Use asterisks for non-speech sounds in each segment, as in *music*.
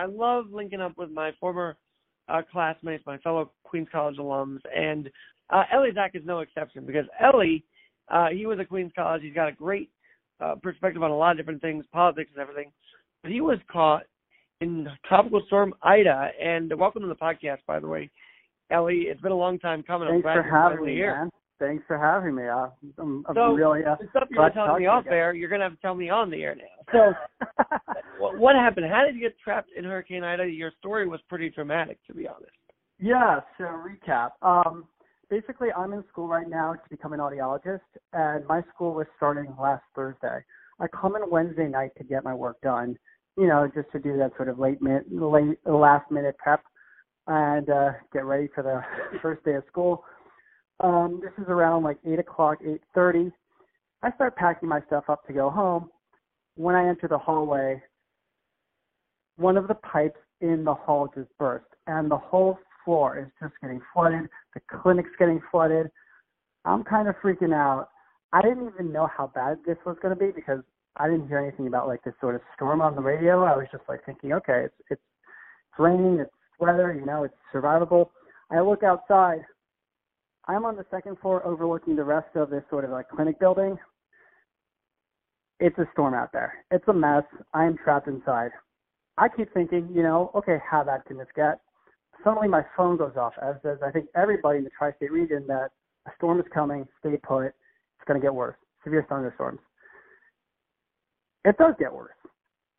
I love linking up with my former uh, classmates, my fellow Queens College alums, and uh, Elie Zach is no exception because Elie, uh, he was at Queens College. He's got a great uh, perspective on a lot of different things, politics and everything. But he was caught in Tropical Storm Ida, and welcome to the podcast, by the way, Elie. It's been a long time coming. I'm Thanks glad for having me, here. man. Thanks for having me. I'm, I'm So really uh, the stuff you were to telling talk me to off again. air, you're gonna have to tell me on the air now. So, *laughs* what, what happened? How did you get trapped in Hurricane Ida? Your story was pretty dramatic, to be honest. Yeah, so recap. Um, basically, I'm in school right now to become an audiologist, and my school was starting last Thursday. I come in Wednesday night to get my work done, you know, just to do that sort of late minute, late last minute prep, and uh, get ready for the *laughs* first day of school. Um, this is around like eight o'clock, eight thirty. I start packing my stuff up to go home. When I enter the hallway, one of the pipes in the hall just burst, and the whole floor is just getting flooded. The clinic's getting flooded. I'm kind of freaking out. I didn't even know how bad this was going to be because I didn't hear anything about like this sort of storm on the radio. I was just like thinking, okay, it's it's, it's raining, it's weather, you know, it's survivable. I look outside. I'm on the second floor overlooking the rest of this sort of like clinic building. It's a storm out there. It's a mess. I am trapped inside. I keep thinking, you know, okay, how bad can this get? Suddenly my phone goes off, as does I think everybody in the tri-state region that a storm is coming, stay put, it's going to get worse. Severe thunderstorms. It does get worse.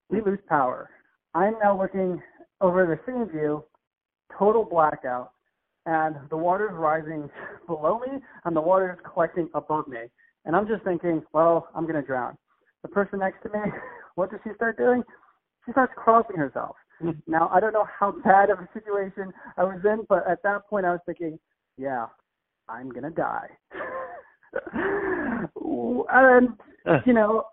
We lose power. I'm now looking over the scene view, total blackout, and the water is rising below me, and the water is collecting above me. And I'm just thinking, well, I'm going to drown. The person next to me, *laughs* what does she start doing? She starts crossing herself. *laughs* now, I don't know how bad of a situation I was in, but at that point I was thinking, yeah, I'm going to die. *laughs* and, you know,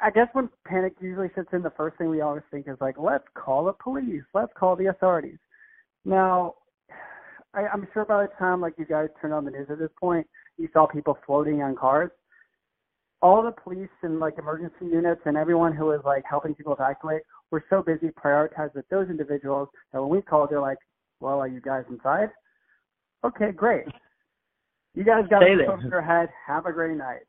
I guess when panic usually sets in, the first thing we always think is like, let's call the police, let's call the authorities. Now, I, I'm sure by the time like you guys turned on the news at this point, you saw people floating on cars. All the police and like emergency units and everyone who was like helping people evacuate were so busy prioritized with those individuals that when we called, they're like, "Well, are you guys inside? Okay, great. You guys got Stay a over your head. Have a great night."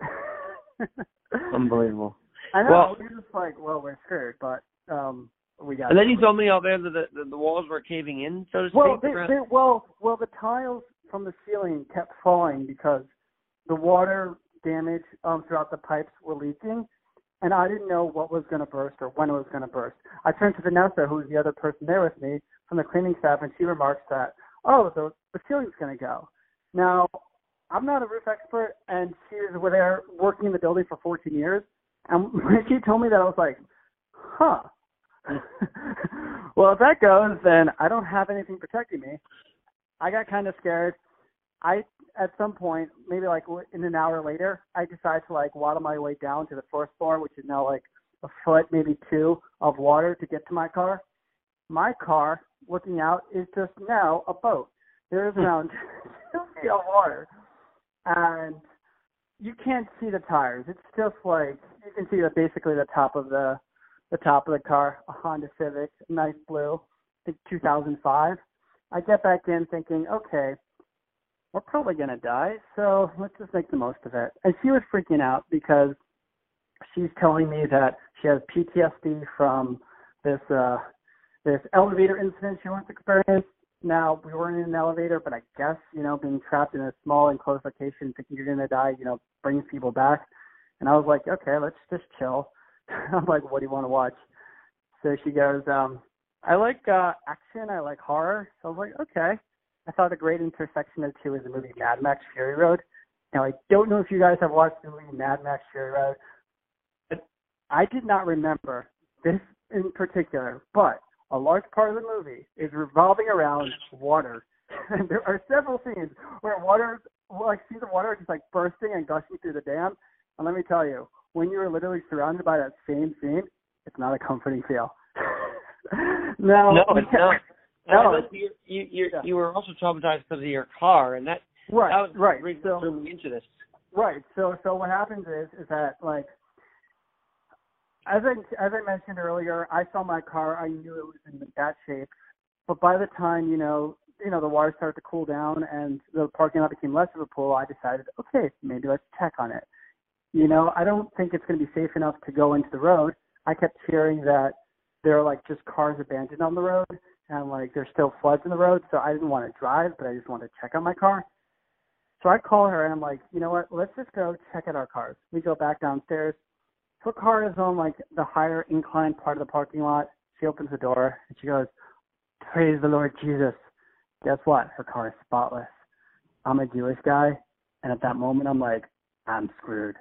*laughs* Unbelievable. I know. Well- we're just like, well, we're screwed, but um, we got. And then you told me out there that the, the, the walls were caving in, so to speak. Well, they, they, well, well, the tiles from the ceiling kept falling because the water damage um, throughout the pipes were leaking, and I didn't know what was going to burst or when it was going to burst. I turned to Vanessa, who was the other person there with me from the cleaning staff, and she remarks that, oh, the, the ceiling's going to go. Now, I'm not a roof expert, and she was there working in the building for 14 years, and *laughs* when she told me that, I was like, huh. *laughs* well, if that goes, then I don't have anything protecting me. I got kind of scared. I, at some point, maybe like in an hour later, I decided to like waddle my way down to the first floor, which is now like a foot, maybe two of water to get to my car. My car, looking out, is just now a boat. There is hmm. around *laughs* two feet of water, and you can't see the tires. It's just like you can see the basically the top of the the top of the car, a Honda Civic, nice blue, I think 2005. I get back in thinking, okay, we're probably gonna die, so let's just make the most of it. And she was freaking out because she's telling me that she has PTSD from this uh this elevator incident she once experienced. Now we weren't in an elevator, but I guess you know being trapped in a small enclosed location, thinking you're gonna die, you know, brings people back. And I was like, okay, let's just chill. *laughs* I'm like, what do you want to watch? So she goes, um, I like uh action, I like horror. So I was like, okay. I thought a great intersection of two is the movie Mad Max Fury Road. Now I don't know if you guys have watched the movie Mad Max Fury Road, but I did not remember this in particular, but a large part of the movie is revolving around water. *laughs* And there are several scenes where water, like scenes of water, are just like bursting and gushing through the dam. And let me tell you, when you are literally surrounded by that same scene, it's not a comforting feel. now, *laughs* No, it's not. *laughs* No, No, you you you, Yeah. you were also traumatized because of your car, and that right, that was right. really So, threw me into this. Right. So so what happens is is that like as I as I mentioned earlier, I saw my car, I knew it was in that shape. But by the time, you know, you know, the water started to cool down and the parking lot became less of a pool, I decided, okay, maybe let's check on it. You know, I don't think it's gonna be safe enough to go into the road. I kept hearing that there are like just cars abandoned on the road and like there's still floods in the road, so I didn't want to drive, but I just wanted to check on my car. So I call her and I'm like, you know what? Let's just go check out our cars. We go back downstairs. Her car is on like the higher incline part of the parking lot. She opens the door and she goes, "Praise the Lord Jesus." Guess what? Her car is spotless. I'm a Jewish guy, and at that moment, I'm like, I'm screwed.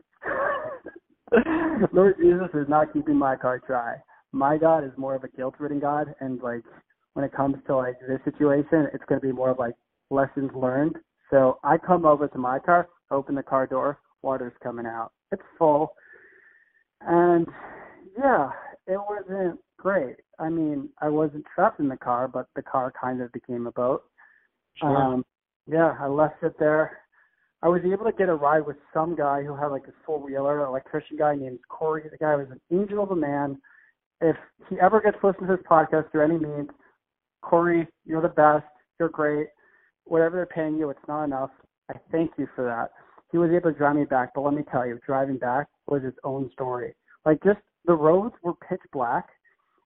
*laughs* Lord Jesus is not keeping my car dry. My God is more of a guilt-ridden God, and like when it comes to like this situation, it's going to be more of like lessons learned. So I come over to my car, open the car door, water's coming out. It's full. And yeah, it wasn't great. I mean, I wasn't trapped in the car, but the car kind of became a boat. Sure. Um yeah, I left it there. I was able to get a ride with some guy who had like a four wheeler, an electrician guy named Corey. The guy was an angel of a man. If he ever gets to listen to this podcast through any means, Corey, you're the best. You're great. Whatever they're paying you, it's not enough. I thank you for that. He was able to drive me back, but let me tell you, driving back was its own story. Like just the roads were pitch black,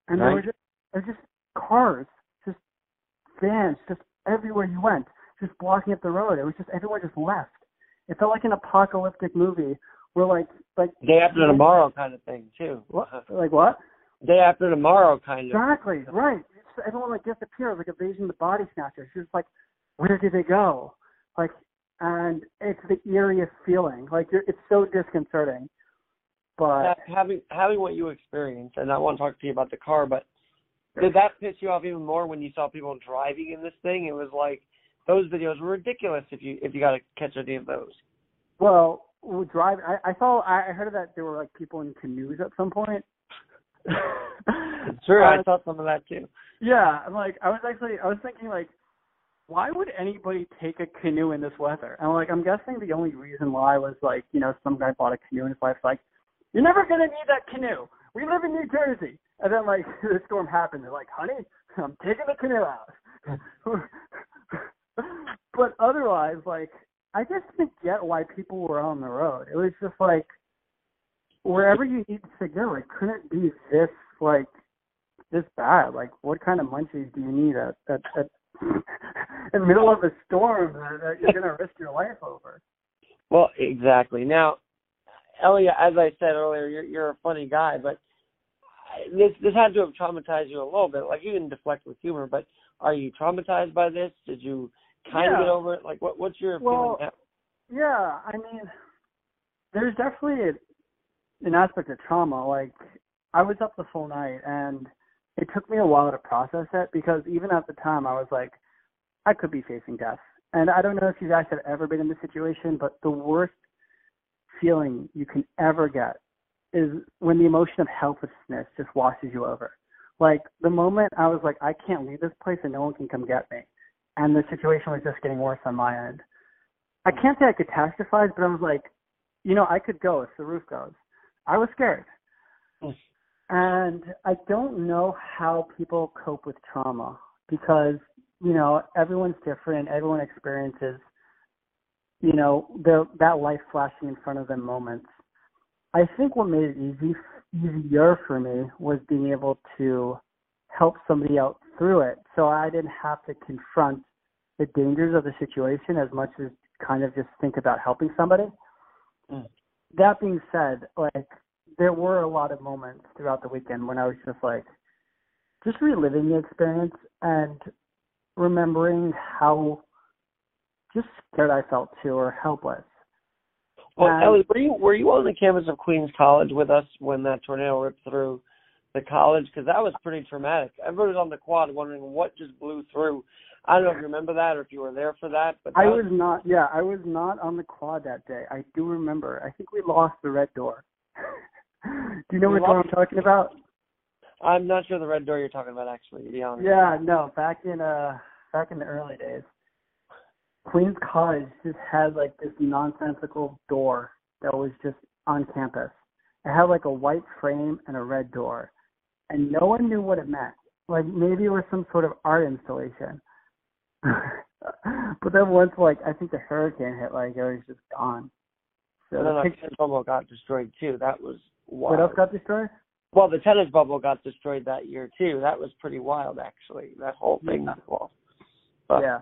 and there Right. were just there were just cars, just vans, just everywhere you went, just blocking up the road. It was just everyone just left. It felt like an apocalyptic movie where like like Day after tomorrow kind of thing too. what like what? Day after tomorrow kind of. Exactly, right. Just everyone like disappeared, like invasion of the body snatchers. It's just like, where did they go? Like, and it's the eeriest feeling. Like, you're, it's so disconcerting. But Ha- having having what you experienced, and I want to talk to you about the car, but did that piss you off even more when you saw people driving in this thing? It was like those videos were ridiculous. If you if you got to catch any of those, well, we drive. I, I saw. I I heard that there were like people in canoes at some point. *laughs* sure, I Uh, saw some of that too. Yeah, I'm like, I was actually, I was thinking like, why would anybody take a canoe in this weather? And like, I'm guessing the only reason why was like, you know, some guy bought a canoe and his wife's like, you're never gonna need that canoe. We live in New Jersey. And then like *laughs* the storm happened. They're like, honey, I'm taking the canoe out. *laughs* *laughs* but otherwise, like, I just didn't get why people were on the road. It was just like, wherever you need to go, it couldn't be this like this bad. Like, what kind of munchies do you need at at, at *laughs* in the middle of a storm that, you're gonna risk your life over? Well, exactly. Now, Elliot, as I said earlier, you're you're a funny guy, but this this had to have traumatized you a little bit. Like you can deflect with humor, but are you traumatized by this? Did you kind of get over it? Like, what what's your Well, feeling now? Yeah, I mean, there's definitely a, an aspect of trauma. Like, I was up the full night, and it took me a while to process it because even at the time, I was like, I could be facing death. And I don't know if you guys have ever been in this situation, but the worst feeling you can ever get is when the emotion of helplessness just washes you over. Like the moment I was like, I can't leave this place and no one can come get me. And the situation was just getting worse on my end. I can't say I catastrophized, but I was like, you know, I could go if the roof goes. I was scared. Mm. And I don't know how people cope with trauma because, you know, everyone's different. Everyone experiences, you know, the, that life flashing in front of them moments. I think what made it easy, easier for me was being able to help somebody out through it. So I didn't have to confront the dangers of the situation as much as kind of just think about helping somebody. Mm. That being said, like there were a lot of moments throughout the weekend when I was just like just reliving the experience and remembering how just scared I felt too or helpless. Well, Um, Elie, were you were you on the campus of Queens College with us when that tornado ripped through the college? Because that was pretty traumatic. Everybody was on the quad wondering what just blew through. I don't know if you remember that or if you were there for that, but that I was not yeah, I was not on the quad that day. I do remember. I think we lost the red door. *laughs* do you know which one I'm talking about? I'm not sure the red door you're talking about actually, to be honest. Yeah, no, back in uh back in the early days. Queens College just had like this nonsensical door that was just on campus. It had like a white frame and a red door. And no one knew what it meant. Like maybe it was some sort of art installation. *laughs* but then once like I think the hurricane hit, like it was just gone. So And then the picture, tennis bubble got destroyed too. That was wild. what else got destroyed? well, the tennis bubble got destroyed that year too. That was pretty wild actually. That whole thing. Well, but, yeah.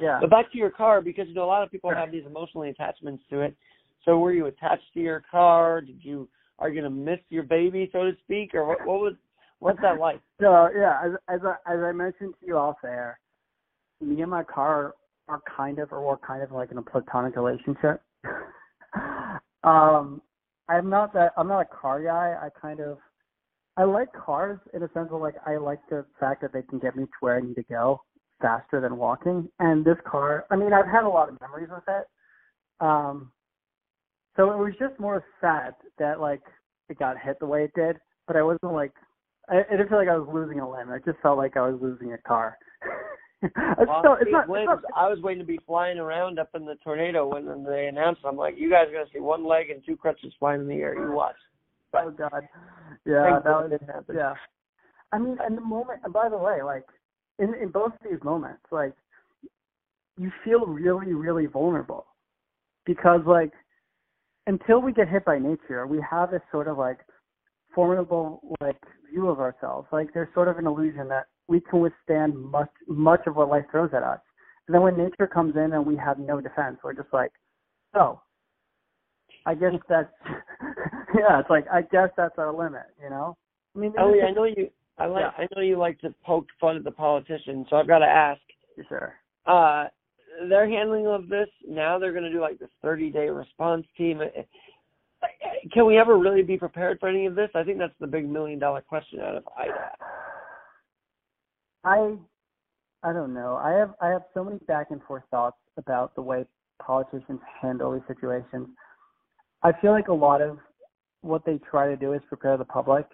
Yeah. But back to your car because you know a lot of people Sure. have these emotional attachments to it. So were you attached to your car? Did you are you gonna miss your baby, so to speak, or what? What was what's that like? So yeah, as as I, as I mentioned to you off air, me and my car are kind of or we're kind of like in a platonic relationship. *laughs* um, I'm not that I'm not a car guy. I kind of I like cars in a sense of like I like the fact that they can get me to where I need to go faster than walking. And this car, I mean, I've had a lot of memories with it. Um, so it was just more sad that like it got hit the way it did, but I wasn't like I, I didn't feel like I was losing a limb. I just felt like I was losing a car. *laughs* it's Well, still, it's not, it's limbs, not, I was waiting to be flying around up in the tornado when they announced. it. I'm like, you guys are gonna see one leg and two crutches flying in the air. You watch. oh god, yeah, that didn't happen. yeah. I mean, and the moment, and by the way, like in in both of these moments, like you feel really, really vulnerable because like until we get hit by nature, we have this sort of like formidable like view of ourselves. Like there's sort of an illusion that we can withstand much much of what life throws at us. And then when nature comes in and we have no defense, we're just like, oh, I guess mm. that's *laughs* yeah. It's like I guess that's our limit, you know. I mean, oh, Elie, there's I know you. I like. Yeah. I know you like to poke fun at the politicians, so I've got to ask. sure. uh their handling of this now they're going to do like this 30 day response team can we ever really be prepared for any of this i think that's the big million dollar question out of ida I I don't know. I have I have so many back and forth thoughts about the way politicians handle these situations. I feel like a lot of what they try to do is prepare the public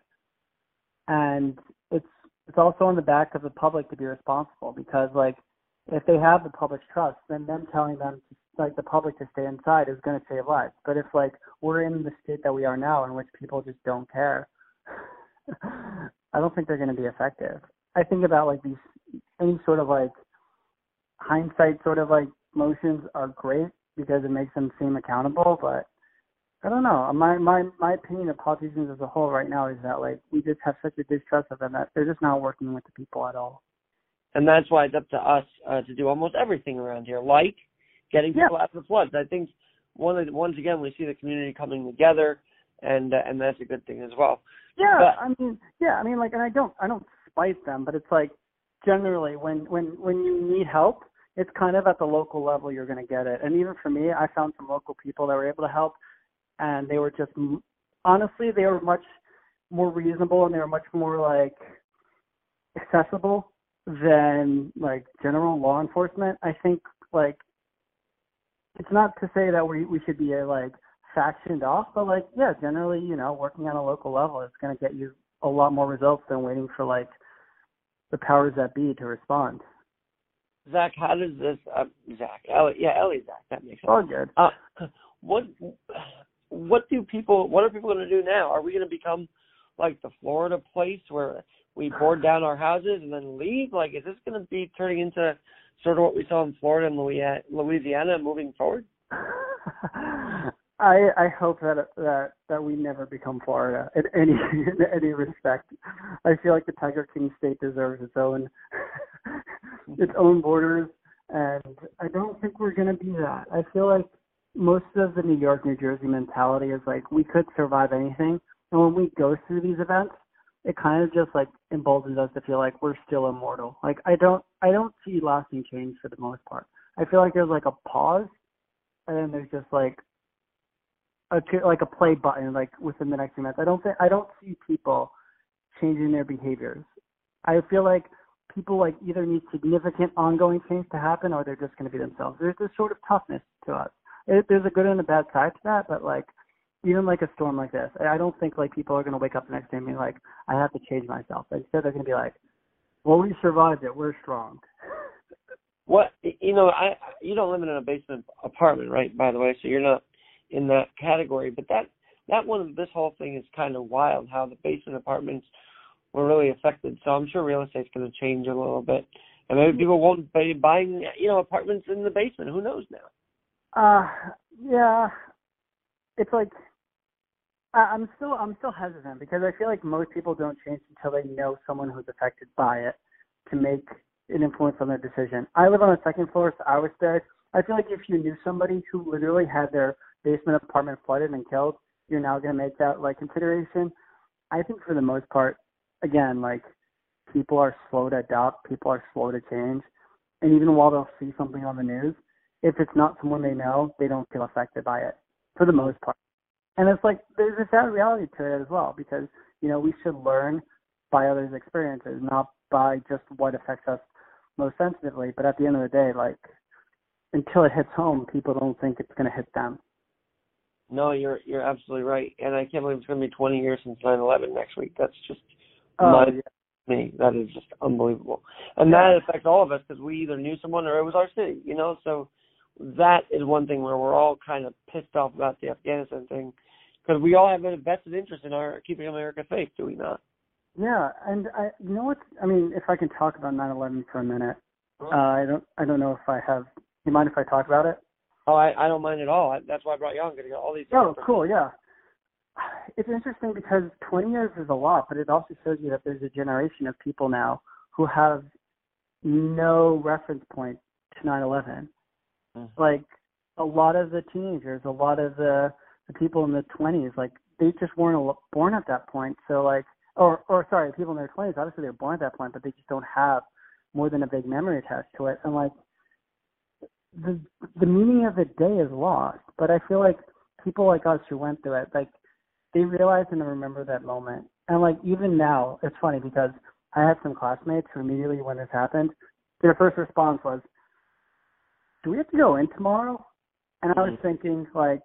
and it's it's also on the back of the public to be responsible because like if they have the public's trust, then them telling them like the public to stay inside is going to save lives. But if like we're in the state that we are now, in which people just don't care, *laughs* I don't think they're going to be effective. I think about like these any sort of like hindsight sort of like motions are great because it makes them seem accountable, but I don't know. My my my opinion of politicians as a whole right now is that like we just have such a distrust of them that they're just not working with the people at all. and that's why it's up to us uh, to do almost everything around here like getting Yeah. people out of the floods i think one of the, once again we see the community coming together and uh, and that's a good thing as well Yeah, But- I mean, yeah, I mean, like, and I don't, I don't spite them, but it's like generally when when when you need help, it's kind of at the local level you're going to get it. And even for me, I found some local people that were able to help, and they were just honestly, they were much more reasonable and they were much more like accessible than like general law enforcement. I think like it's not to say that we we should be uh, like factioned off, but like yeah, generally, you know, working on a local level is going to get you a lot more results than waiting for like the powers that be to respond. zach how does this uh, zach elie yeah elie zach that makes sense All good. Uh, what what do people what are people going to do now? Are we going to become like the Florida place where we board down our houses and then leave? Like, is this going to be turning into sort of what we saw in Florida and Louisiana, moving forward? I I hope that that that we never become Florida in any in any respect. I feel like the Tiger King state deserves its own *laughs* its own borders, and I don't think we're gonna be that. I feel like most of the New York, New Jersey mentality is like we could survive anything, and when we go through these events, it kind of just like emboldens us to feel like we're still immortal. Like I don't I don't see lasting change for the most part. I feel like there's like a pause, and then there's just like a like a play button like within the next few months. I don't think I don't see people changing their behaviors. I feel like people like either need significant ongoing change to happen or they're just going to be themselves. There's this sort of toughness to us. It, there's a good and a bad side to that, but like even like a storm like this, I don't think like people are to wake up the next day and be like, I have to change myself. Instead, they're to be like, Well, we survived it. We're strong. *laughs* What you know, I you don't live in a basement apartment, right? By the way, so you're not in that category. But that that one, this whole thing is kind of wild. How the basement apartments were really affected. So I'm sure real estate's going to change a little bit, and maybe people won't be buying you know apartments in the basement. Who knows now? Uh, yeah, it's like I- I'm still I'm still hesitant because I feel like most people don't change until they know someone who's affected by it to make an influence on their decision. I live on the second floor, so I was there. I feel like if you knew somebody who literally had their basement apartment flooded and killed, you're now going to make that like consideration. I think for the most part, again, like people are slow to adopt, people are slow to change, and even while they'll see something on the news, if it's not someone they know, they don't feel affected by it for the most part. And it's like there's a sad reality to it as well because you know we should learn by others' experiences, not by just what affects us most sensitively. But at the end of the day, like until it hits home, people don't think it's going to hit them. No, you're you're absolutely right, and I can't believe it's going to be 20 years since 9/11 next week. That's just Oh, mind yeah. me. That is just unbelievable, and that affects all of us because we either knew someone or it was our city. You know, so that is one thing where we're all kind of pissed off about the Afghanistan thing because we all have a vested interest in our keeping America safe, do we not? Yeah, and I, you know what? I mean, if I can talk about 9/11 for a minute, uh, I don't, I don't know if I have. You mind if I talk about it? Oh, I, I don't mind at all. I, that's why I brought you on. Getting all these. Oh, cool. Yeah. It's interesting because 20 years is a lot, but it also shows you that there's a generation of people now who have no reference point to 9/11. Mhm. Like a lot of the teenagers, a lot of the the people in the 20s, like they just weren't born at that point. So like, or or sorry, people in their 20s, obviously they were born at that point, but they just don't have more than a big memory attached to it. And like the the meaning of the day is lost. But I feel like people like us who went through it, like they realize and remember that moment. And like even now, it's funny because I had some classmates who immediately when this happened, their first response was, "Do we have to go in tomorrow?" And I was Mhm. thinking like,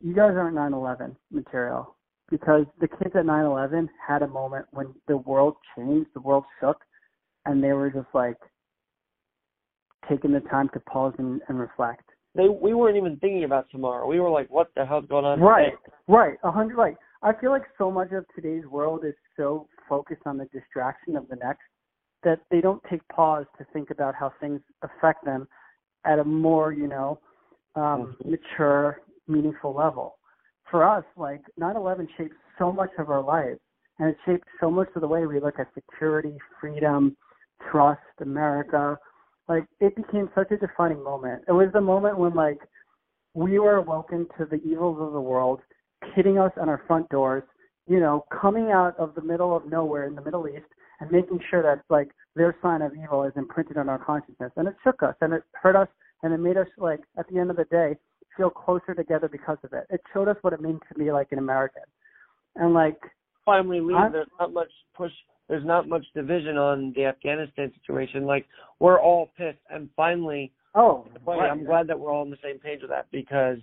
you guys aren't 9/11 material because the kids at 9/11 had a moment when the world changed, the world shook, and they were just like taking the time to pause and, and reflect. They we weren't even thinking about tomorrow. We were like, what the hell's going on? Right, today? right, a hundred. Like I feel like so much of today's world is so focused on the distraction of the next that they don't take pause to think about how things affect them at a more, you know, um, Mhm. mature, meaningful level. For us, like 9/11 shaped so much of our lives, and it shaped so much of the way we look at security, freedom, trust, America. Like it became such a defining moment. It was the moment when like we were awoken to the evils of the world hitting us on our front doors, you know, coming out of the middle of nowhere in the Middle East and making sure that like their sign of evil is imprinted on our consciousness. And it shook us and it hurt us and it made us like at the end of the day feel closer together because of it. It showed us what it means to be like an American. And like finally we leave, I'm- there's not much push. There's not much division on the Afghanistan situation. Like we're all pissed, and finally, oh, boy, right. I'm glad that we're all on the same page with that because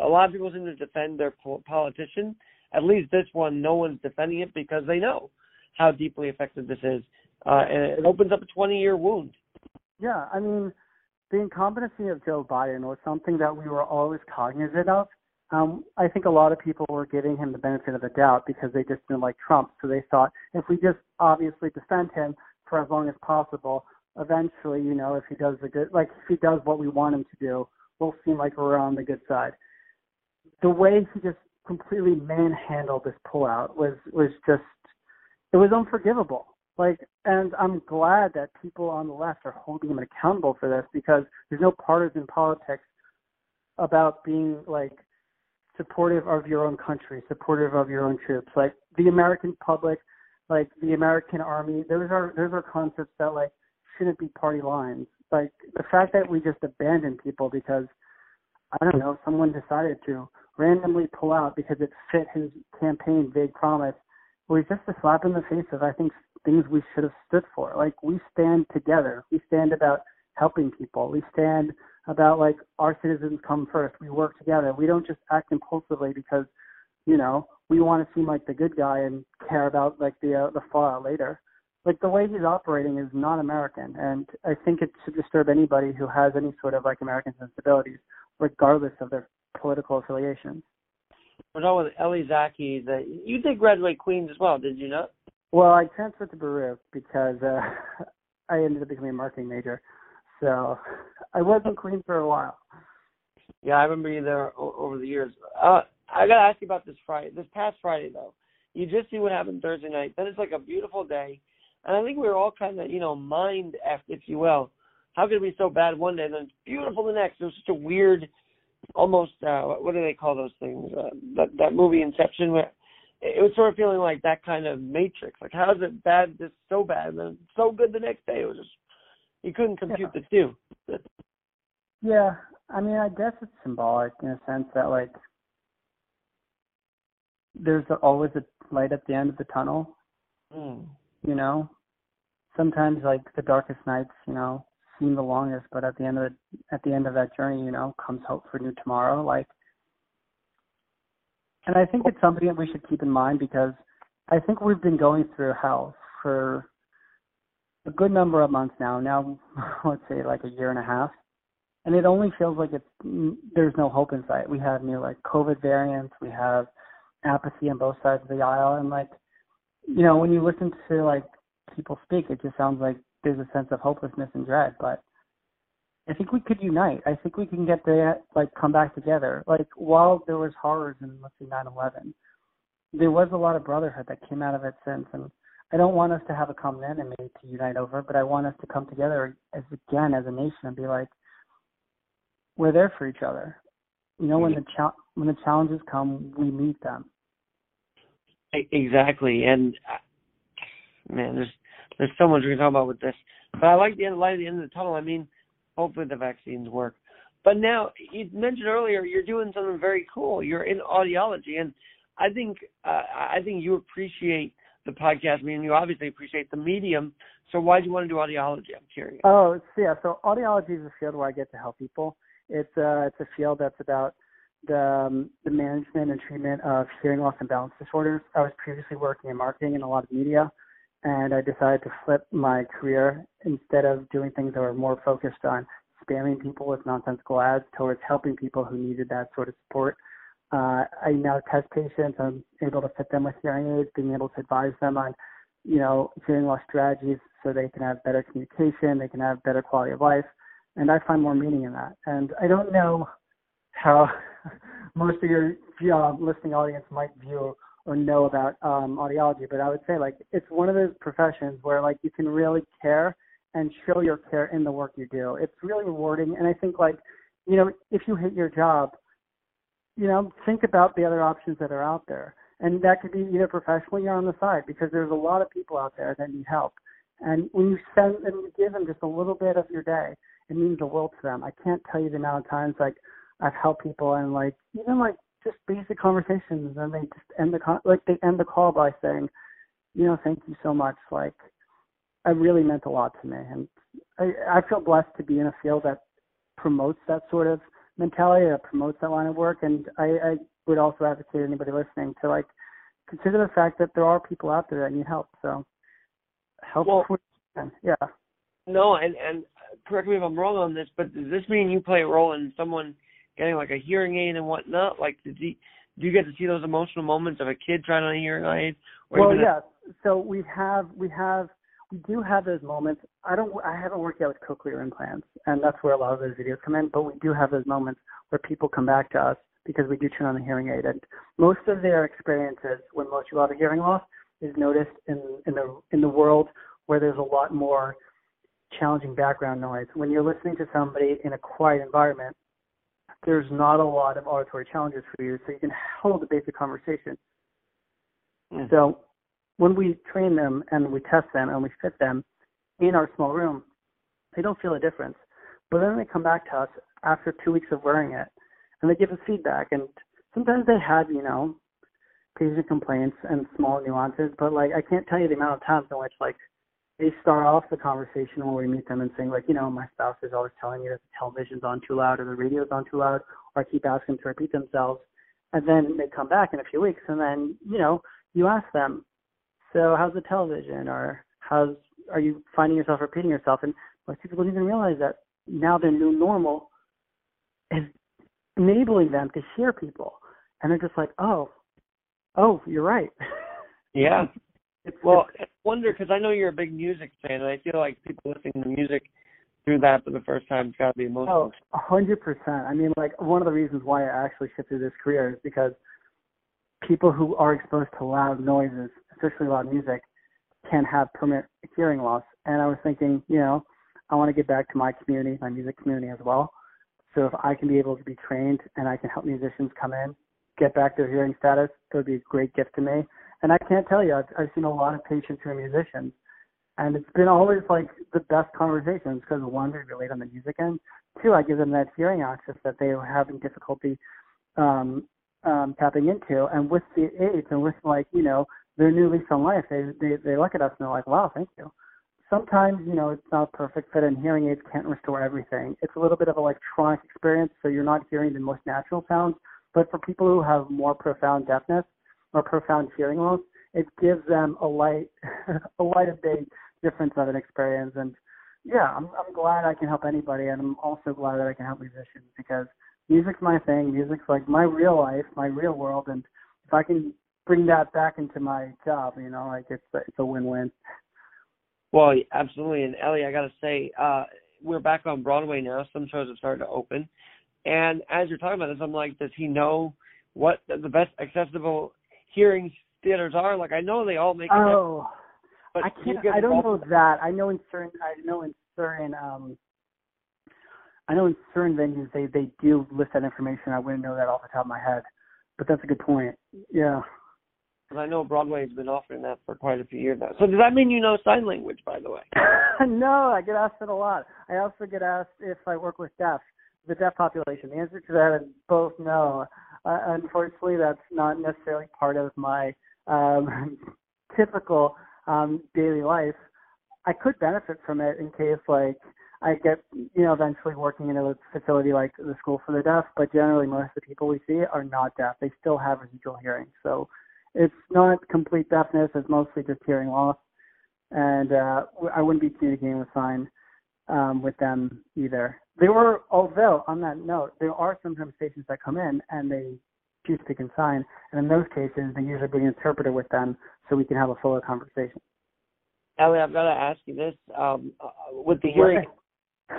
a lot of people seem to defend their po- politician. At least this one, no one's defending it because they know how deeply affected this is, uh, and it opens up a 20-year wound. Yeah, I mean, the incompetency of Joe Biden was something that we were always cognizant of. Um, I think a lot of people were giving him the benefit of the doubt because they just didn't like Trump. So they thought if we just obviously defend him for as long as possible, eventually, you know, if he does the good, like if he does what we want him to do, we'll seem like we're on the good side. the way he just completely manhandled this pullout was was just it was unforgivable. Like, and I'm glad that people on the left are holding him accountable for this because there's no partisan politics about being like supportive of your own country, supportive of your own troops. Like the American public, like the American army, those are those are concepts that like shouldn't be party lines. Like the fact that we just abandon people because I don't know, someone decided to randomly pull out because it fit his campaign vague promise was just a slap in the face of I think things we should have stood for. Like we stand together. We stand about helping people. We stand about like our citizens come first. We work together. We don't just act impulsively because, you know, we want to seem like the good guy and care about like the uh, the fallout later. Like the way he's operating is not American, and I think it should disturb anybody who has any sort of like American sensibilities, regardless of their political affiliations. Talking with Elie Zaki. That you did graduate Queens as well, did you not? Well, I transferred to Baruch because uh, *laughs* I ended up becoming a marketing major. So I was in Queens for a while. Yeah, I remember you there o- over the years. Uh, I got to ask you about this Friday. This past Friday, though, you just see what happened Thursday night. Then it's like a beautiful day, and I think we were all kind of, you know, mind f, if you will. How could it be so bad one day and then it's beautiful the next? It was such a weird, almost uh, what do they call those things? Uh, that that movie Inception, where it was sort of feeling like that kind of Matrix. Like how is it bad, this so bad, and then so good the next day? It was just you couldn't compute Yeah. the two. Yeah, I mean, I guess it's symbolic in a sense that like there's always a light at the end of the tunnel. Mm. You know, sometimes like the darkest nights, you know, seem the longest, but at the end of the at the end of that journey, you know, comes hope for new tomorrow. Like, and I think it's something that we should keep in mind because I think we've been going through hell for a good number of months now. Now, *laughs* let's say like a year and a half, and it only feels like it's there's no hope in sight. We have new like COVID variants. We have apathy on both sides of the aisle, and like, you know, when you listen to like people speak, it just sounds like there's a sense of hopelessness and dread. But I think we could unite. I think we can get the like come back together. Like while there was horrors in let's say 9/11, there was a lot of brotherhood that came out of it since. And I don't want us to have a common enemy to unite over, but I want us to come together as again as a nation and be like, we're there for each other. You know, when the cha- when the challenges come, we meet them. Exactly, and uh, man, there's there's so much we can talk about with this. But I like the end, light at the end of the tunnel. I mean, hopefully the vaccines work. But now you mentioned earlier you're doing something very cool. You're in audiology, and I think uh, I think you appreciate the podcast. I mean, you obviously appreciate the medium. So why do you want to do audiology? I'm curious. Oh, yeah. So audiology is a field where I get to help people. It's uh, it's a field that's about the um, the management and treatment of hearing loss and balance disorders. I was previously working in marketing and a lot of media, and I decided to flip my career instead of doing things that were more focused on spamming people with nonsensical ads towards helping people who needed that sort of support. Uh, I now test patients. I'm able to fit them with hearing aids, being able to advise them on, you know, hearing loss strategies so they can have better communication, they can have better quality of life, and I find more meaning in that. And I don't know how *laughs* most of your uh, listening audience might view or know about um, audiology, but I would say like it's one of those professions where like you can really care and show your care in the work you do. It's really rewarding, and I think like you know if you hate your job, you know think about the other options that are out there, and that could be either professionally or on the side because there's a lot of people out there that need help, and when you send and you give them just a little bit of your day, it means the world to them. I can't tell you the amount of times like I've helped people and like even like just basic conversations and they just end the con- like they end the call by saying, you know, thank you so much. Like it really meant a lot to me, and I I feel blessed to be in a field that promotes that sort of mentality, that promotes that line of work, and I, I would also advocate anybody listening to like consider the fact that there are people out there that need help. So help Well- where you can. yeah. No, and and correct me if I'm wrong on this, but does this mean you play a role in someone getting like a hearing aid and whatnot? Like, did you, do you get to see those emotional moments of a kid trying on a hearing aid? Or Well, yes. So we have we have we do have those moments. I don't I haven't worked yet with cochlear implants, and that's where a lot of those videos come in. But we do have those moments where people come back to us because we do turn on the hearing aid. And most of their experiences when most people have a hearing loss is noticed in in the in the world where there's a lot more challenging background noise. When you're listening to somebody in a quiet environment, there's not a lot of auditory challenges for you, so you can hold a basic conversation. Mm. So when we train them and we test them and we fit them in our small room, they don't feel a difference. But then they come back to us after two weeks of wearing it and they give us feedback and sometimes they have, you know, patient complaints and small nuances, but like I can't tell you the amount of times in which like they start off the conversation when we meet them and saying like, you know, my spouse is always telling me that the television's on too loud or the radio's on too loud or I keep asking them to repeat themselves. And then they come back in a few weeks and then, you know, you ask them, so how's the television or how's are you finding yourself repeating yourself? And most people don't even realize that now their new normal is enabling them to hear people. And they're just like, oh, oh, you're right. Yeah. It's, Well, I wonder because I know you're a big music fan, and I feel like people listening to music through that for the first time has got to be emotional. Oh, a hundred percent. I mean, like one of the reasons why I actually shifted this career is because people who are exposed to loud noises, especially loud music, can have permanent hearing loss. And I was thinking, you know, I want to get back to my community, my music community as well. So if I can be able to be trained and I can help musicians come in, get back their hearing status, it would be a great gift to me. And I can't tell you, I've, I've seen a lot of patients who are musicians, and it's been always like the best conversations because one, we relate on the music end. Two, I give them that hearing access that they were having difficulty um, um, tapping into, and with the aids and with like you know their new lease on life, they they they look at us and they're like, wow, thank you. Sometimes you know it's not a perfect fit, and hearing aids can't restore everything. It's a little bit of electronic experience, so you're not hearing the most natural sounds. But for people who have more profound deafness or profound hearing loss, it gives them a light *laughs* a light of day difference of an experience. And yeah, I'm I'm glad I can help anybody, and I'm also glad that I can help musicians because music's my thing. Music's like my real life, my real world, and if I can bring that back into my job, you know, like it's it's a win-win. Well, absolutely. And Elie, I got to say, uh, we're back on Broadway now. Some shows have started to open. And as you're talking about this, I'm like, does he know what the best accessible hearing theaters are? Like, I know they all make Oh, but I can't. I don't know that. I know in certain. I know in certain. Um, I know in certain venues they they do list that information. I wouldn't know that off the top of my head, but that's a good point. Yeah. I know Broadway's been offering that for quite a few years now. So does that mean you know sign language, by the way? *laughs* no, I get asked that a lot. I also get asked if I work with deaf, the deaf population. The answer to that is both no. Uh, unfortunately, that's not necessarily part of my um, *laughs* typical um, daily life. I could benefit from it in case, like, I get, you know, eventually working in a facility like the School for the Deaf, but generally most of the people we see are not deaf. They still have residual hearing. So it's not complete deafness, it's mostly just hearing loss and uh, I wouldn't be communicating with sign um, with them either. There were, although on that note, there are sometimes patients that come in and they choose to speak in sign, and in those cases, they usually bring an interpreter with them so we can have a fuller conversation. Elie, I've got to ask you this. Um, uh, with the hearing,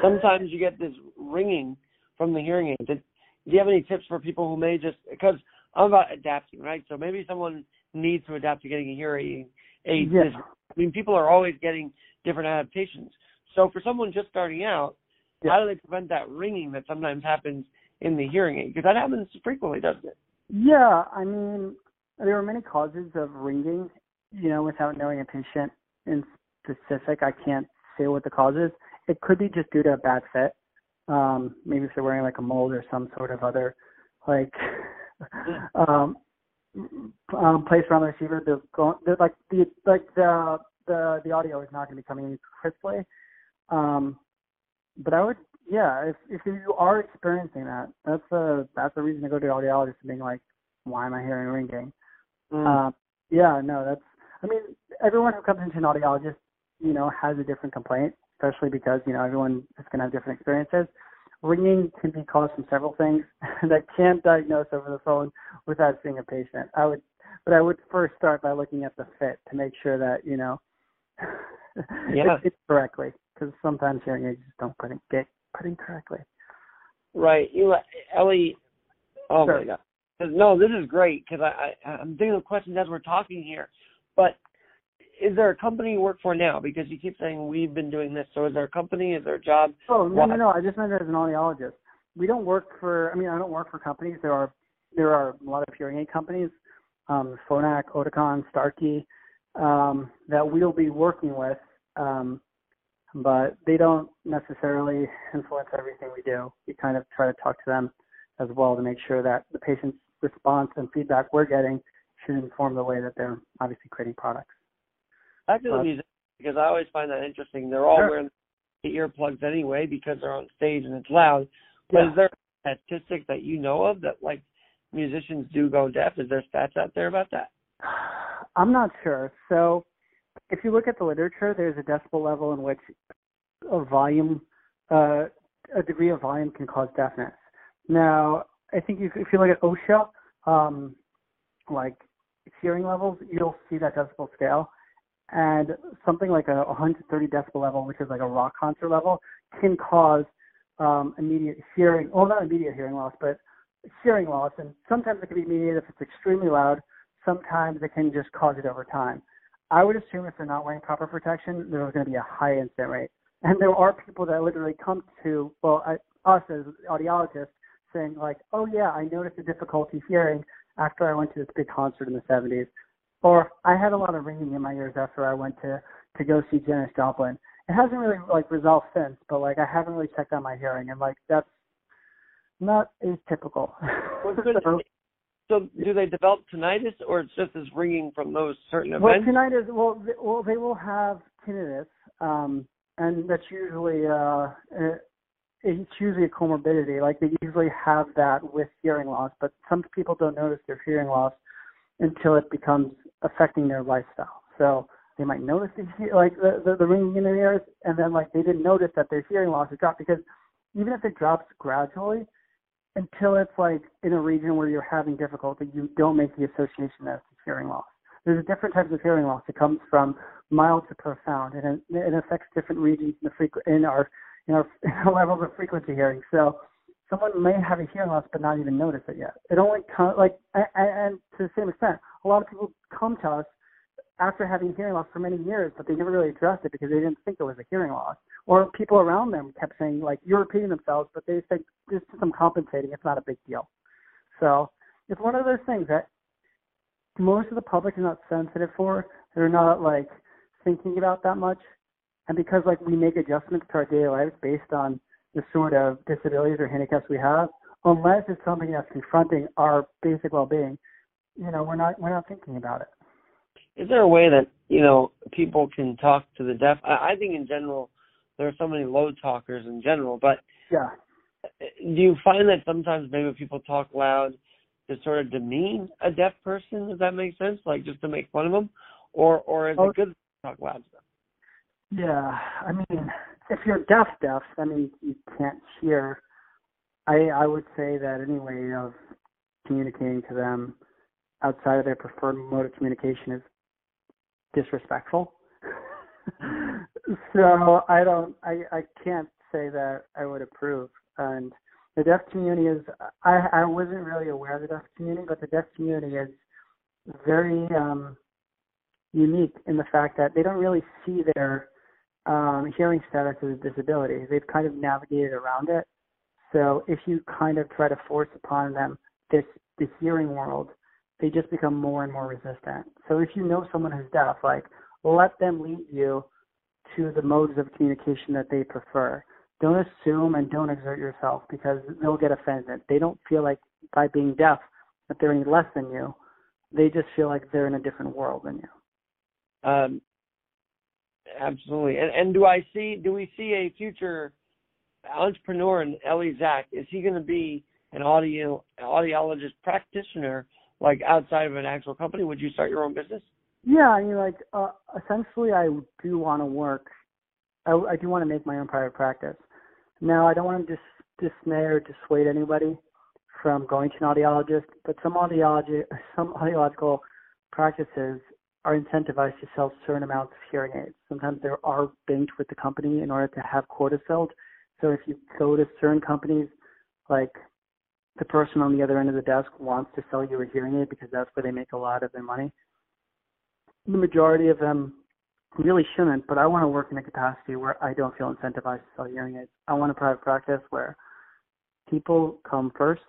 sometimes you get this ringing from the hearing aid. Did, do you have any tips for people who may just because I'm about adapting, right? So maybe someone needs to adapt to getting a hearing aid. Yeah. I mean, people are always getting different adaptations. So for someone just starting out, Yeah. how do they prevent that ringing that sometimes happens in the hearing aid? Because that happens frequently, doesn't it? Yeah, I mean, there are many causes of ringing. You know, without knowing a patient in specific, I can't say what the cause is. It could be just due to a bad fit. Um, maybe if they're wearing like a mold or some sort of other like *laughs* um, um, place around the receiver. They're going, they're like the like the the the audio is not going to be coming in crisply. Um, but I would, yeah, if if you are experiencing that, that's a that's a reason to go to the audiologist and being like, why am I hearing ringing? Mm. Um, yeah, no, that's. I mean, everyone who comes into an audiologist, you know, has a different complaint, especially because you know everyone is going to have different experiences. Ringing can be caused from several things *laughs* that can't diagnose over the phone without seeing a patient. I would, but I would first start by looking at the fit to make sure that you know *laughs* Yeah. it fits correctly, because sometimes hearing aids just don't put it get put in correctly. Right. You, Elie, Oh Sure. my god. No, this is great because I, I I'm thinking of questions as we're talking here. But is there a company you work for now? Because you keep saying we've been doing this. So is there a company? Is there a job? Oh no, Why? no, no. I just meant as an audiologist. We don't work for. I mean, I don't work for companies. There are there are a lot of hearing aid companies, um, Phonak, Oticon, Starkey, um, that we'll be working with, um, but they don't necessarily influence everything we do. We kind of try to talk to them as well to make sure that the patient's response and feedback we're getting should inform the way that they're obviously creating products. I the But- music because I always find that interesting. They're all Sure. wearing the earplugs anyway because they're on stage and it's loud. But Yeah. is there a statistic that you know of that like musicians do go deaf? Is there stats out there about that? *sighs* I'm not sure. So, if you look at the literature, there's a decibel level in which a volume, uh, a degree of volume can cause deafness. Now, I think if you look at OSHA, um, like hearing levels, you'll see that decibel scale, and something like a 130 decibel level, which is like a rock concert level, can cause um, immediate hearing. Well, not immediate hearing loss, but hearing loss, and sometimes it can be immediate if it's extremely loud sometimes it can just cause it over time. I would assume if they're not wearing proper protection, there's going to be a high incident rate. And there are people that literally come to, well, I, us as audiologists saying like, oh yeah, I noticed a difficulty hearing after I went to this big concert in the 70s. Or I had a lot of ringing in my ears after I went to, to go see Janis Joplin. It hasn't really like resolved since, but like I haven't really checked on my hearing and like that's not atypical. Well. *laughs* So- So do they develop tinnitus or it's just this ringing from those certain events? Well, tinnitus. Well, they, well, they will have tinnitus, um, and that's usually uh, uh, it's usually a comorbidity. Like they usually have that with hearing loss, but some people don't notice their hearing loss until it becomes affecting their lifestyle. So they might notice the he- like the, the the ringing in their ears, and then like they didn't notice that their hearing loss has dropped because even if it drops gradually, until it's like in a region where you're having difficulty, you don't make the association as to hearing loss. There's different types of hearing loss. It comes from mild to profound, and it, it affects different regions in the frequ- in our in our, *laughs* in our levels of frequency hearing. So someone may have a hearing loss but not even notice it yet. It only comes like and, and to the same extent, a lot of people come to us after having hearing loss for many years, but they never really addressed it because they didn't think it was a hearing loss. Or people around them kept saying like you're repeating themselves, but they said this is some compensating. It's not a big deal. So it's one of those things that most of the public is not sensitive for. They're not like thinking about that much, and because like we make adjustments to our daily lives based on the sort of disabilities or handicaps we have, unless it's something that's confronting our basic well-being, you know, we're not we're not thinking about it. Is there a way that you know people can talk to the deaf? I, I think in general there are so many low talkers in general, but Yeah. do you find that sometimes maybe people talk loud to sort of demean a deaf person? Does that make sense? Like just to make fun of them, or or is Oh. it good to talk loud? Stuff? Yeah, I mean, if you're deaf, deaf, I mean, you can't hear. I I would say that any way of communicating to them outside of their preferred mode of communication is disrespectful. *laughs* so I don't, I I can't say that I would approve. And the deaf community is, I I wasn't really aware of the deaf community, but the deaf community is very um unique in the fact that they don't really see their um, hearing status as a disability. They've kind of navigated around it. So if you kind of try to force upon them this the hearing world, they just become more and more resistant. So if you know someone who's deaf, like let them lead you to the modes of communication that they prefer. Don't assume and don't exert yourself because they'll get offended. They don't feel like by being deaf that they're any less than you. They just feel like they're in a different world than you. Um, absolutely. And and do I see? Do we see a future entrepreneur in Elie Zach? Is he going to be an audio audiologist practitioner, like outside of an actual company? Would you start your own business? Yeah, I mean, like, uh, essentially, I do want to work. I, I do want to make my own private practice. Now, I don't want to dis- dismay or dissuade anybody from going to an audiologist, but some audiology, some *laughs* audiological practices are incentivized to sell certain amounts of hearing aids. Sometimes they are banked with the company in order to have quotas filled. So if you go to certain companies, like the person on the other end of the desk wants to sell you a hearing aid because that's where they make a lot of their money. The majority of them really shouldn't, but I want to work in a capacity where I don't feel incentivized to sell hearing aids. I want a private practice where people come first,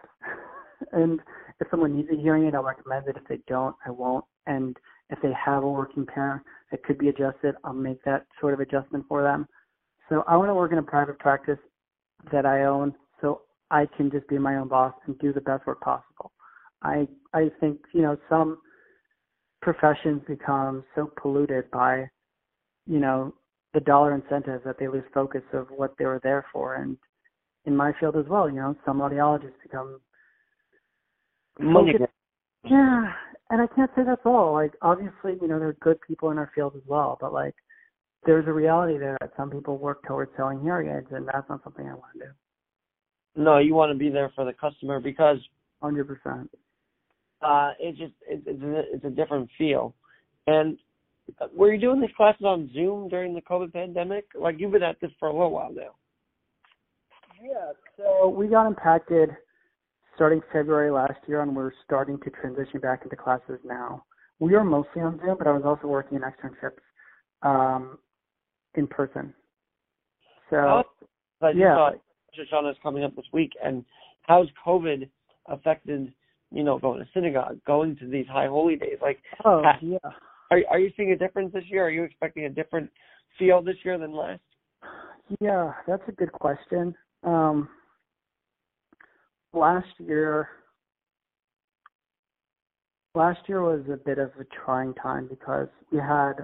*laughs* and if someone needs a hearing aid, I'll recommend it. If they don't, I won't. And if they have a working pair that could be adjusted, I'll make that sort of adjustment for them. So I want to work in a private practice that I own, so I can just be my own boss and do the best work possible. I I think you know some professions become so polluted by you know, the dollar incentive that they lose focus of what they were there for. And in my field as well, you know, some audiologists become Money. Yeah, and I can't say that's all. Like, obviously, you know, there are good people in our field as well, but like, there's a reality there that some people work towards selling hearing aids, and that's not something I want to do. No, you want to be there for the customer because Hundred percent. uh, it just it, it's a, it's a different feel. And were you doing these classes on Zoom during the COVID pandemic? Like you've been at this for a little while now. Yeah, so we got impacted starting February last year, and we're starting to transition back into classes now. We are mostly on Zoom, but I was also working in externships um, in person. So Oh, yeah, Rosh Hashanah is coming up this week, and how's COVID affected? You know, going to synagogue, going to these high holy days. Like, oh yeah, are are you seeing a difference this year? Are you expecting a different feel this year than last? yeah, that's a good question. Um, last year, last year was a bit of a trying time because we had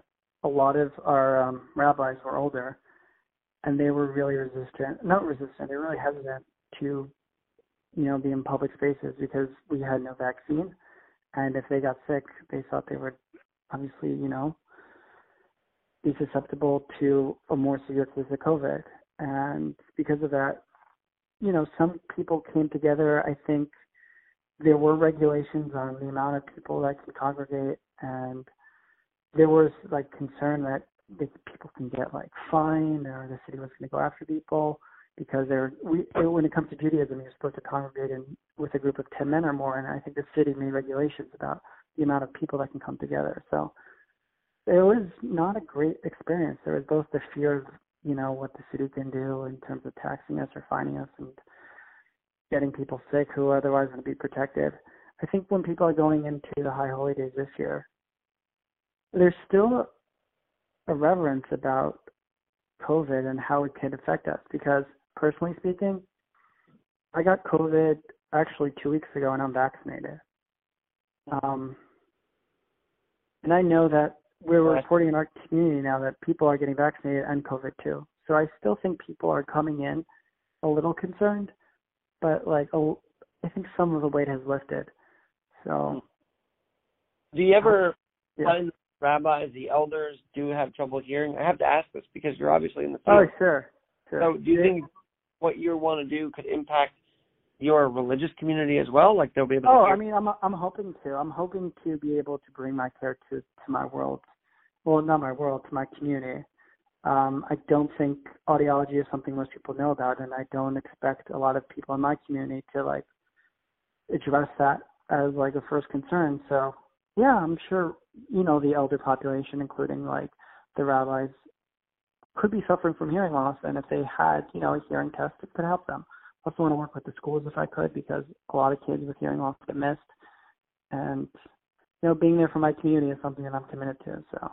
a lot of our um, rabbis were older, and they were really resistant. Not resistant. They were really hesitant to, you know, be in public spaces because we had no vaccine, and if they got sick, they thought they would obviously, you know, be susceptible to a more severe case of COVID. And because of that, you know, some people came together. I think there were regulations on the amount of people that can congregate, and there was like concern that people can get like fined or the city was going to go after people because they're we when it comes to Judaism you're supposed to congregate in with a group of ten men or more and I think the city made regulations about the amount of people that can come together. So it was not a great experience. There was both the fear of, you know, what the city can do in terms of taxing us or fining us and getting people sick who otherwise would be protected. I think when people are going into the high holidays this year, there's still a reverence about COVID and how it could affect us because personally speaking, I got COVID actually two weeks ago and I'm vaccinated. Um, and I know that we're Right. reporting in our community now that people are getting vaccinated and COVID too. So I still think people are coming in a little concerned, but like I think some of the weight has lifted. So Do you ever yeah. find rabbis, the elders, do have trouble hearing? I have to ask this because you're obviously in the oh field. sure, sure. so, do you think what you want to do could impact your religious community as well? Like they'll be able to Oh, hear I mean, I'm I'm hoping to. I'm hoping to be able to bring my care to to my world. Well, not my world, to my community. Um, I don't think audiology is something most people know about, and I don't expect a lot of people in my community to like address that as like a first concern. So, yeah, I'm sure you know the elder population, including like the rabbis, could be suffering from hearing loss, and if they had you know a hearing test, it could help them also want to work with the schools if I could because a lot of kids with hearing loss get missed. And you know, being there for my community is something that I'm committed to. So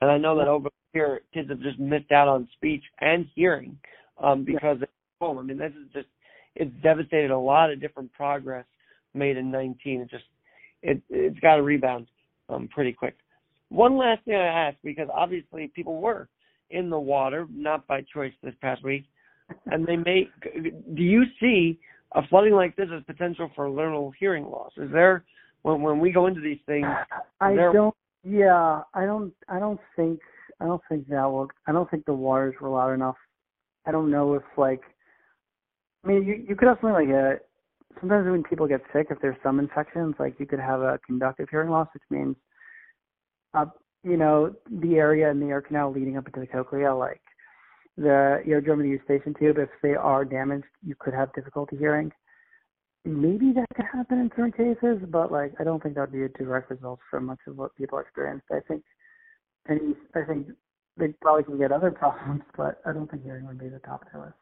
And I know that over here, kids have just missed out on speech and hearing um, because they're home. I mean, this is just it's devastated a lot of different progress made in 19. It just it it's got to rebound um, pretty quick. One last thing I ask because obviously people were in the water, not by choice this past week, and they may. Do you see a flooding like this as potential for learnal hearing loss? Is there when when we go into these things? I There- don't. Yeah, I don't. I don't think. I don't think that will. I don't think the waters were loud enough. I don't know if like. I mean, you you could have something like a. Sometimes when people get sick, if there's some infections, like you could have a conductive hearing loss, which means, uh, you know, the area in the ear canal leading up into the cochlea, like the eardrum and the eustachian tube, if they are damaged, you could have difficulty hearing. maybe that could happen in certain cases, but like I don't think that'd be a direct result from much of what people experienced. I think, and I think they probably can get other *laughs* problems, but I don't think hearing would be the top of the list.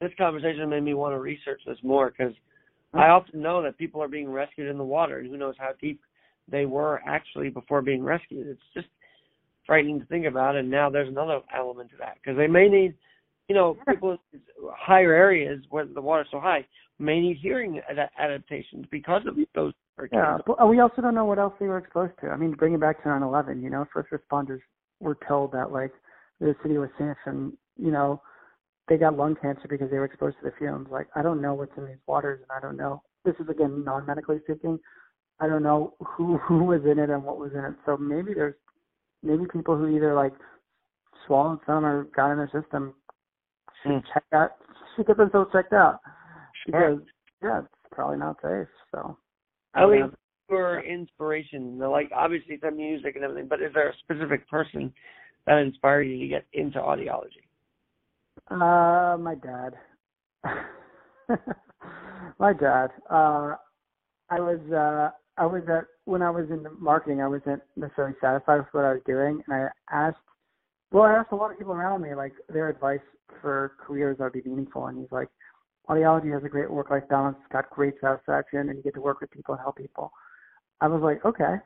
This conversation made me want to research this more because I often know that people are being rescued in the water, and who knows how deep they were actually before being rescued. It's just frightening to think about, and now there's another element to that because they may need, you know, people in higher areas where the water's so high may need hearing ad- adaptations because of those hurricanes. Yeah, but we also don't know what else they were exposed to. I mean, bring it back to 9/11. You know, first responders were told that like the city was safe, and you know, they got lung cancer because they were exposed to the fumes. Like, I don't know what's in these waters, and I don't know. This is again non-medically speaking. I don't know who *laughs* who was in it and what was in it. So maybe there's maybe people who either like swallowed some or got in their system should Mm. check out should get themselves checked out Sure. because yeah, it's probably not safe. So Elie, Yeah. your inspiration, like obviously the music and everything, but is there a specific person that inspired you to get into audiology? Uh, my dad. *laughs* my dad. Uh, I was uh, I was at when I was in marketing. I wasn't necessarily satisfied with what I was doing, and I asked. Well, I asked a lot of people around me like their advice for careers that would be meaningful, and he's like, audiology has a great work-life balance. It's got great satisfaction, and you get to work with people and help people. I was like, okay.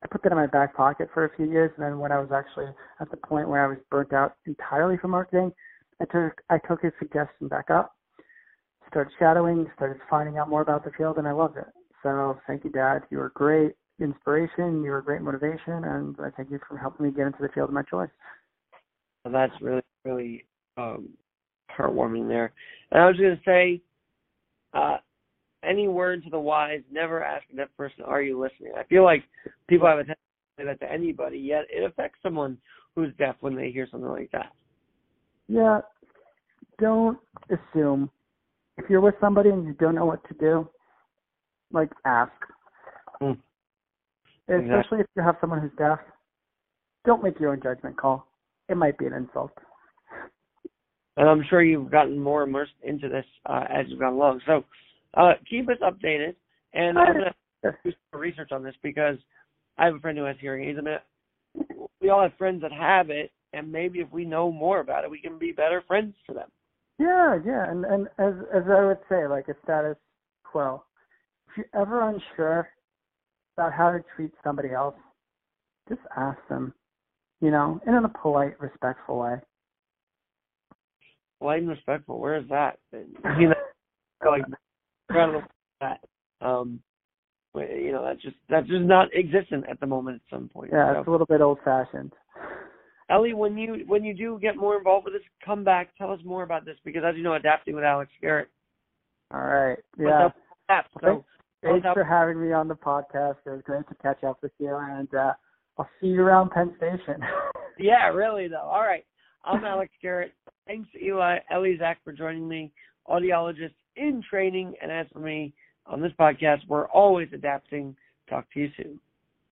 I put that in my back pocket for a few years, and then when I was actually at the point where I was burnt out entirely from marketing, I took I took his suggestion back up, started shadowing, started finding out more about the field, and I loved it. So thank you, Dad. You were great inspiration. You were great motivation, and I thank you for helping me get into the field of my choice. So that's really, really um, heartwarming there. And I was going to say, uh, any word to the wise, never ask a deaf person, are you listening? I feel like people have a tendency to say that to anybody, yet it affects someone who's deaf when they hear something like that. Yeah, don't assume. If you're with somebody and you don't know what to do, like ask. Hmm. Especially if you have someone who's deaf, don't make your own judgment call. It might be an insult. And I'm sure you've gotten more immersed into this uh, as you've gone along. So uh, keep us updated. And I'm going to do some research on this because I have a friend who has hearing aids. I mean, we all have friends that have it, and maybe if we know more about it, we can be better friends to them. Yeah, yeah, and and as as I would say, like a status quo. If you're ever unsure about how to treat somebody else, just ask them. You know, in a polite, respectful way. Polite and respectful. Where is that? You know, *laughs* like I don't that. Um, you know, that's just that's just not existent at the moment. At some point. Yeah, So- it's a little bit old fashioned. Elie, when you when you do get more involved with this, come back. Tell us more about this because, as you know, adapting with Alex Garrett. All right. Yeah. So Thanks, thanks for having me on the podcast. It was great to catch up with you, and uh, I'll see you around Penn Station. *laughs* Yeah, really though. All right. I'm Alex Garrett. Thanks Eli, Elie, Zach for joining me, audiologist in training. And as for me on this podcast, we're always adapting. Talk to you soon.